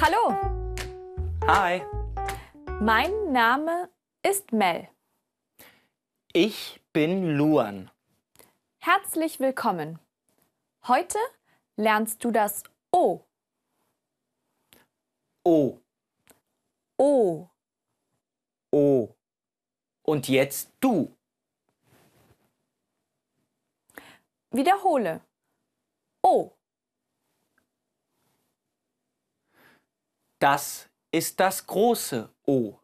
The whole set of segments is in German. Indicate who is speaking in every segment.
Speaker 1: Hallo,
Speaker 2: Hi,
Speaker 1: mein Name ist Mel.
Speaker 2: ich bin Luan.
Speaker 1: Herzlich willkommen. Heute lernst du das O.
Speaker 2: O,
Speaker 1: O.
Speaker 2: O. Und jetzt du.
Speaker 1: Wiederhole. O.
Speaker 2: Das ist das große O.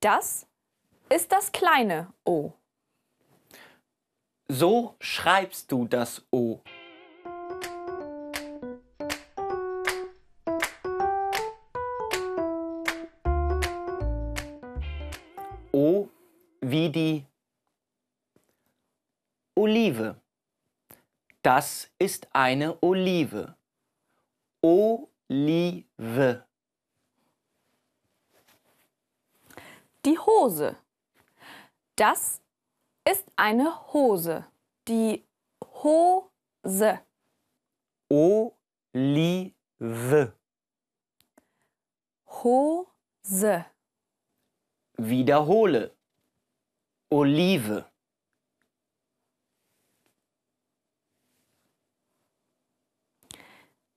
Speaker 1: Das ist das kleine O.
Speaker 2: So schreibst du das O. O wie die Olive. Das ist eine Olive. Olive.
Speaker 1: Die Hose. Das ist eine Hose. Die Hose.
Speaker 2: Olive.
Speaker 1: Hose.
Speaker 2: Wiederhole. Olive.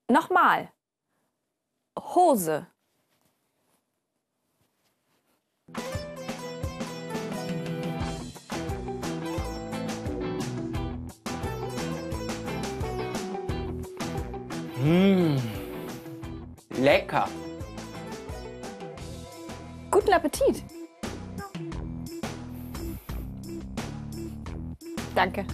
Speaker 1: Nochmal. Hose.
Speaker 2: Mmh. Lecker.
Speaker 1: Guten Appetit. Danke.